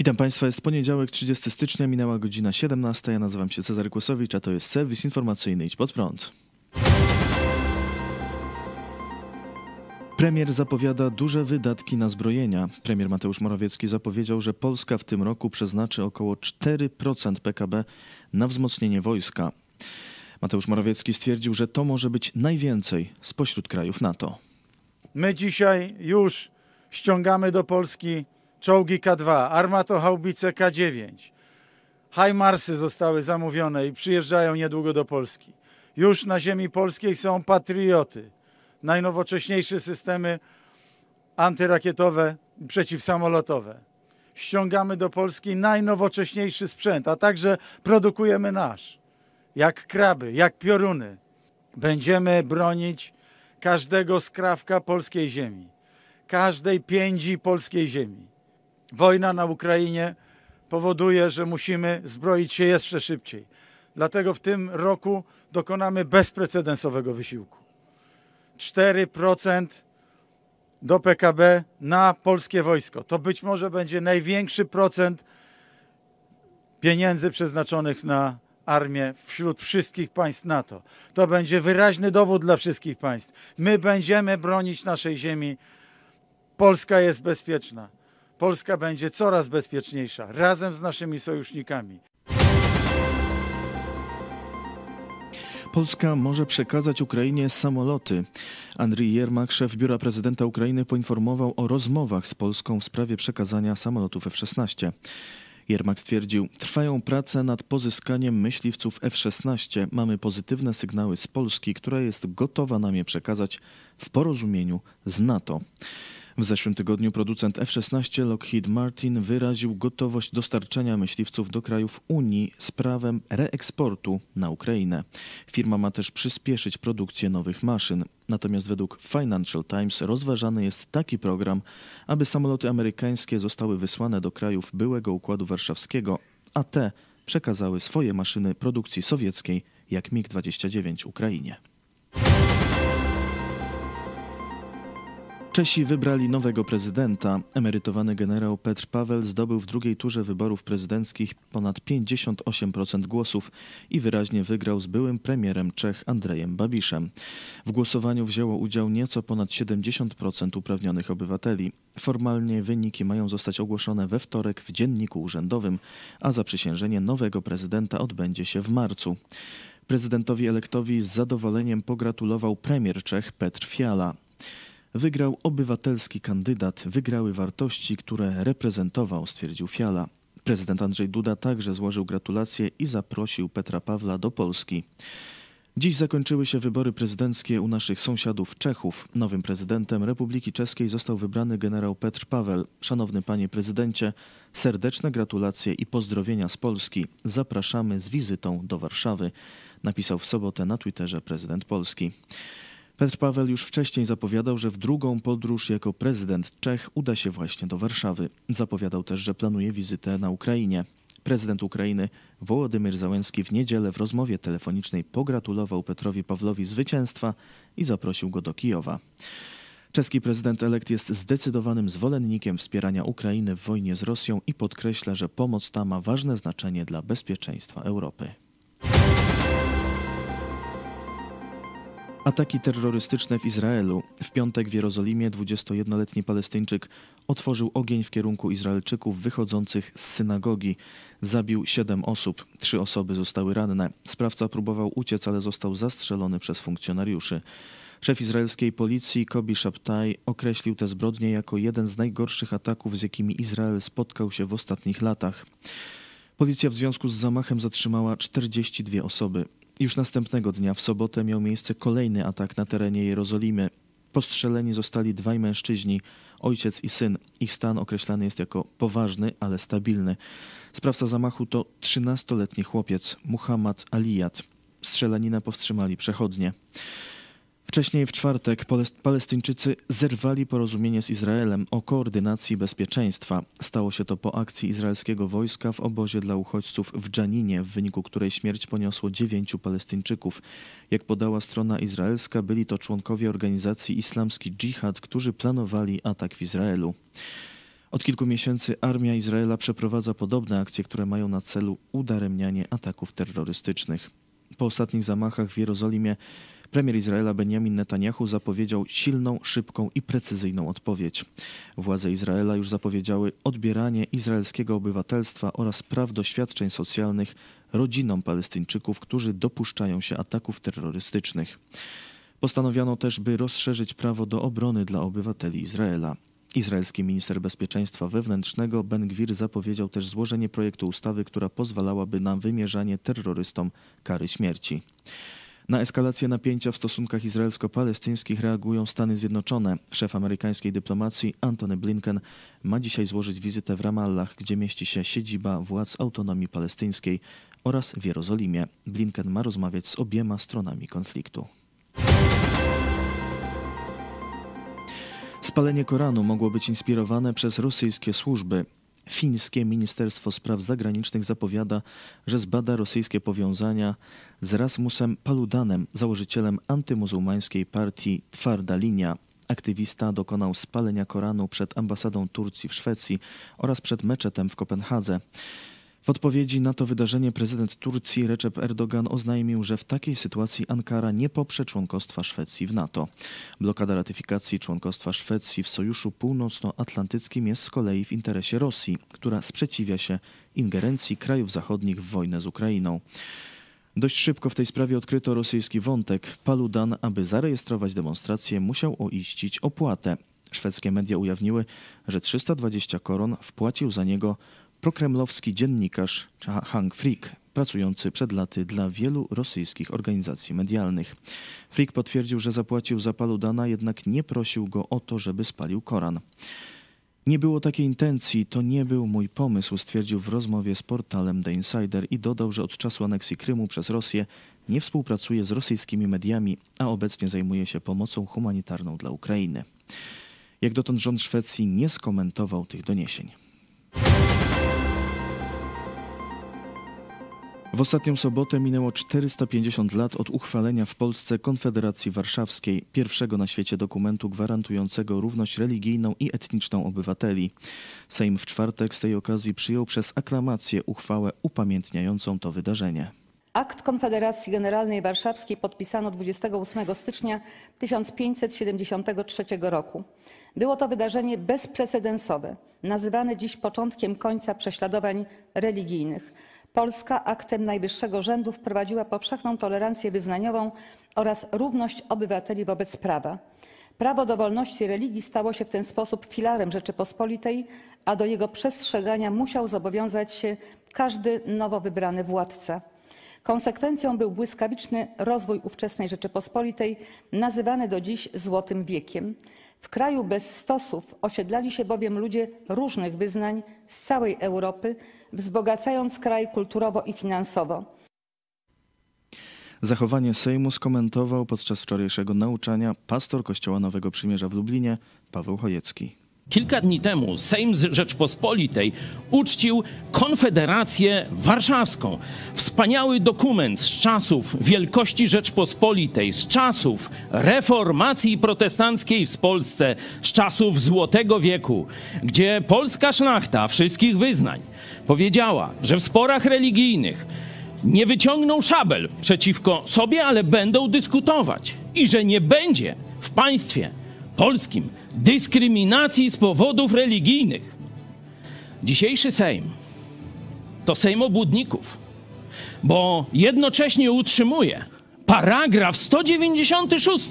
Witam Państwa, jest poniedziałek, 30 stycznia, minęła godzina 17. Ja nazywam się Cezary Kłosowicz, a to jest serwis informacyjny Idź Pod Prąd. Premier zapowiada duże wydatki na zbrojenia. Premier Mateusz Morawiecki zapowiedział, że Polska w tym roku przeznaczy około 4% PKB na wzmocnienie wojska. Mateusz Morawiecki stwierdził, że to może być najwięcej spośród krajów NATO. My dzisiaj już ściągamy do Polski czołgi K2, armatochaubice K9. Hajmarsy zostały zamówione i przyjeżdżają niedługo do Polski. Już na ziemi polskiej są patrioty, najnowocześniejsze systemy antyrakietowe przeciwsamolotowe. Ściągamy do Polski najnowocześniejszy sprzęt, a także produkujemy nasz, jak kraby, jak pioruny. Będziemy bronić każdego skrawka polskiej ziemi, każdej piędzi polskiej ziemi. Wojna na Ukrainie powoduje, że musimy zbroić się jeszcze szybciej. Dlatego w tym roku dokonamy bezprecedensowego wysiłku. 4% do PKB na polskie wojsko. To być może będzie największy procent pieniędzy przeznaczonych na armię wśród wszystkich państw NATO. To będzie wyraźny dowód dla wszystkich państw. My będziemy bronić naszej ziemi. Polska jest bezpieczna. Polska będzie coraz bezpieczniejsza razem z naszymi sojusznikami. Polska może przekazać Ukrainie samoloty. Andrii Jermak, szef biura prezydenta Ukrainy, poinformował o rozmowach z Polską w sprawie przekazania samolotów F-16. Jermak stwierdził, trwają prace nad pozyskaniem myśliwców F-16. Mamy pozytywne sygnały z Polski, która jest gotowa nam je przekazać w porozumieniu z NATO. W zeszłym tygodniu producent F-16 Lockheed Martin wyraził gotowość dostarczenia myśliwców do krajów Unii z prawem reeksportu na Ukrainę. Firma ma też przyspieszyć produkcję nowych maszyn. Natomiast według Financial Times rozważany jest taki program, aby samoloty amerykańskie zostały wysłane do krajów byłego Układu Warszawskiego, a te przekazały swoje maszyny produkcji sowieckiej, jak MiG-29 Ukrainie. Czesi wybrali nowego prezydenta. Emerytowany generał Petr Paweł zdobył w drugiej turze wyborów prezydenckich ponad 58% głosów i wyraźnie wygrał z byłym premierem Czech Andrejem Babiszem. W głosowaniu wzięło udział nieco ponad 70% uprawnionych obywateli. Formalnie wyniki mają zostać ogłoszone we wtorek w dzienniku urzędowym, a zaprzysiężenie nowego prezydenta odbędzie się w marcu. Prezydentowi elektowi z zadowoleniem pogratulował premier Czech Petr Fiala. Wygrał obywatelski kandydat, wygrały wartości, które reprezentował, stwierdził Fiala. Prezydent Andrzej Duda także złożył gratulacje i zaprosił Petra Pawla do Polski. Dziś zakończyły się wybory prezydenckie u naszych sąsiadów Czechów. Nowym prezydentem Republiki Czeskiej został wybrany generał Petr Paweł. Szanowny panie prezydencie, serdeczne gratulacje i pozdrowienia z Polski. Zapraszamy z wizytą do Warszawy, napisał w sobotę na Twitterze prezydent Polski. Petr Paweł już wcześniej zapowiadał, że w drugą podróż jako prezydent Czech uda się właśnie do Warszawy. Zapowiadał też, że planuje wizytę na Ukrainie. Prezydent Ukrainy Wołodymyr Załęski w niedzielę w rozmowie telefonicznej pogratulował Petrowi Pawlowi zwycięstwa i zaprosił go do Kijowa. Czeski prezydent elekt jest zdecydowanym zwolennikiem wspierania Ukrainy w wojnie z Rosją i podkreśla, że pomoc ta ma ważne znaczenie dla bezpieczeństwa Europy. Ataki terrorystyczne w Izraelu. W piątek w Jerozolimie 21-letni Palestyńczyk otworzył ogień w kierunku Izraelczyków wychodzących z synagogi. Zabił siedem osób, trzy osoby zostały ranne. Sprawca próbował uciec, ale został zastrzelony przez funkcjonariuszy. Szef izraelskiej policji Kobi Shabtai określił te zbrodnie jako jeden z najgorszych ataków, z jakimi Izrael spotkał się w ostatnich latach. Policja w związku z zamachem zatrzymała 42 osoby. Już następnego dnia, w sobotę, miał miejsce kolejny atak na terenie Jerozolimy. Postrzeleni zostali dwaj mężczyźni, ojciec i syn. Ich stan określany jest jako poważny, ale stabilny. Sprawca zamachu to 13-letni chłopiec, Muhammad Aliyat. Strzelaninę powstrzymali przechodnie. Wcześniej w czwartek Palestyńczycy zerwali porozumienie z Izraelem o koordynacji bezpieczeństwa. Stało się to po akcji izraelskiego wojska w obozie dla uchodźców w Dżaninie, w wyniku której śmierć poniosło dziewięciu Palestyńczyków. Jak podała strona izraelska, byli to członkowie organizacji Islamski Dżihad, którzy planowali atak w Izraelu. Od kilku miesięcy armia Izraela przeprowadza podobne akcje, które mają na celu udaremnianie ataków terrorystycznych. Po ostatnich zamachach w Jerozolimie premier Izraela Benjamin Netanyahu zapowiedział silną, szybką i precyzyjną odpowiedź. Władze Izraela już zapowiedziały odbieranie izraelskiego obywatelstwa oraz praw do świadczeń socjalnych rodzinom Palestyńczyków, którzy dopuszczają się ataków terrorystycznych. Postanowiono też, by rozszerzyć prawo do obrony dla obywateli Izraela. Izraelski minister bezpieczeństwa wewnętrznego Ben Gwir zapowiedział też złożenie projektu ustawy, która pozwalałaby na wymierzanie terrorystom kary śmierci. Na eskalację napięcia w stosunkach izraelsko-palestyńskich reagują Stany Zjednoczone. Szef amerykańskiej dyplomacji Antony Blinken ma dzisiaj złożyć wizytę w Ramallah, gdzie mieści się siedziba władz autonomii palestyńskiej oraz w Jerozolimie. Blinken ma rozmawiać z obiema stronami konfliktu. Spalenie Koranu mogło być inspirowane przez rosyjskie służby. Fińskie Ministerstwo Spraw Zagranicznych zapowiada, że zbada rosyjskie powiązania z Rasmusem Paludanem, założycielem antymuzułmańskiej partii Twarda Linia. Aktywista dokonał spalenia Koranu przed ambasadą Turcji w Szwecji oraz przed meczetem w Kopenhadze. W odpowiedzi na to wydarzenie prezydent Turcji Recep Erdogan oznajmił, że w takiej sytuacji Ankara nie poprze członkostwa Szwecji w NATO. Blokada ratyfikacji członkostwa Szwecji w Sojuszu Północnoatlantyckim jest z kolei w interesie Rosji, która sprzeciwia się ingerencji krajów zachodnich w wojnę z Ukrainą. Dość szybko w tej sprawie odkryto rosyjski wątek. Paludan, aby zarejestrować demonstrację, musiał oiścić opłatę. Szwedzkie media ujawniły, że 320 koron wpłacił za niego prokremlowski dziennikarz Hank Frick, pracujący przed laty dla wielu rosyjskich organizacji medialnych. Frick potwierdził, że zapłacił za Paludana, jednak nie prosił go o to, żeby spalił Koran. Nie było takiej intencji, to nie był mój pomysł, stwierdził w rozmowie z portalem The Insider i dodał, że od czasu aneksji Krymu przez Rosję nie współpracuje z rosyjskimi mediami, a obecnie zajmuje się pomocą humanitarną dla Ukrainy. Jak dotąd rząd Szwecji nie skomentował tych doniesień. W ostatnią sobotę minęło 450 lat od uchwalenia w Polsce Konfederacji Warszawskiej, pierwszego na świecie dokumentu gwarantującego równość religijną i etniczną obywateli. Sejm w czwartek z tej okazji przyjął przez aklamację uchwałę upamiętniającą to wydarzenie. Akt Konfederacji Generalnej Warszawskiej podpisano 28 stycznia 1573 roku. Było to wydarzenie bezprecedensowe, nazywane dziś początkiem końca prześladowań religijnych. Polska aktem najwyższego rzędu wprowadziła powszechną tolerancję wyznaniową oraz równość obywateli wobec prawa. Prawo do wolności religii stało się w ten sposób filarem Rzeczypospolitej, a do jego przestrzegania musiał zobowiązać się każdy nowo wybrany władca. Konsekwencją był błyskawiczny rozwój ówczesnej Rzeczypospolitej, nazywany do dziś Złotym Wiekiem. W kraju bez stosów osiedlali się bowiem ludzie różnych wyznań z całej Europy, wzbogacając kraj kulturowo i finansowo. Zachowanie Sejmu skomentował podczas wczorajszego nauczania pastor Kościoła Nowego Przymierza w Lublinie Paweł Chojecki. Kilka dni temu Sejm Rzeczpospolitej uczcił Konfederację Warszawską. Wspaniały dokument z czasów wielkości Rzeczpospolitej, z czasów reformacji protestanckiej w Polsce, z czasów Złotego Wieku, gdzie polska szlachta wszystkich wyznań powiedziała, że w sporach religijnych nie wyciągną szabel przeciwko sobie, ale będą dyskutować i że nie będzie w państwie polskim dyskryminacji z powodów religijnych. Dzisiejszy Sejm to Sejm obłudników, bo jednocześnie utrzymuje paragraf 196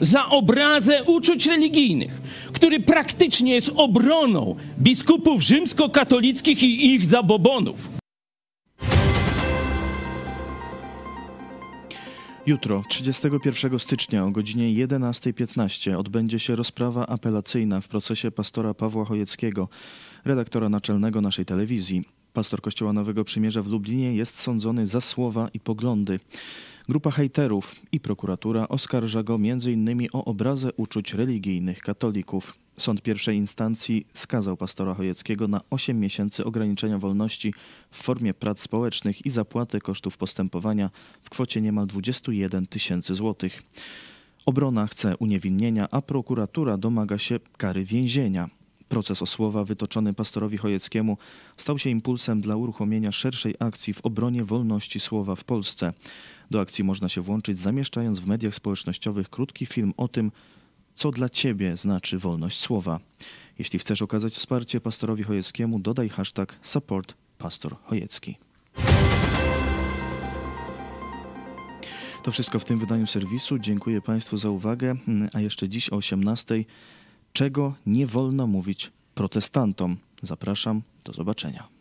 za obrazę uczuć religijnych, który praktycznie jest obroną biskupów rzymskokatolickich i ich zabobonów. Jutro, 31 stycznia o godzinie 11.15 odbędzie się rozprawa apelacyjna w procesie pastora Pawła Chojeckiego, redaktora naczelnego naszej telewizji. Pastor Kościoła Nowego Przymierza w Lublinie jest sądzony za słowa i poglądy. Grupa hejterów i prokuratura oskarża go m.in. o obrazę uczuć religijnych katolików. Sąd pierwszej instancji skazał pastora Chojeckiego na 8 miesięcy ograniczenia wolności w formie prac społecznych i zapłaty kosztów postępowania w kwocie niemal 21 tysięcy złotych. Obrona chce uniewinnienia, a prokuratura domaga się kary więzienia. Proces o słowa wytoczony pastorowi Chojeckiemu stał się impulsem dla uruchomienia szerszej akcji w obronie wolności słowa w Polsce. Do akcji można się włączyć zamieszczając w mediach społecznościowych krótki film o tym, co dla Ciebie znaczy wolność słowa. Jeśli chcesz okazać wsparcie pastorowi Chojeckiemu, dodaj hashtag support pastor Chojecki. To wszystko w tym wydaniu serwisu. Dziękuję Państwu za uwagę. A jeszcze dziś o 18:00 czego nie wolno mówić protestantom. Zapraszam, do zobaczenia.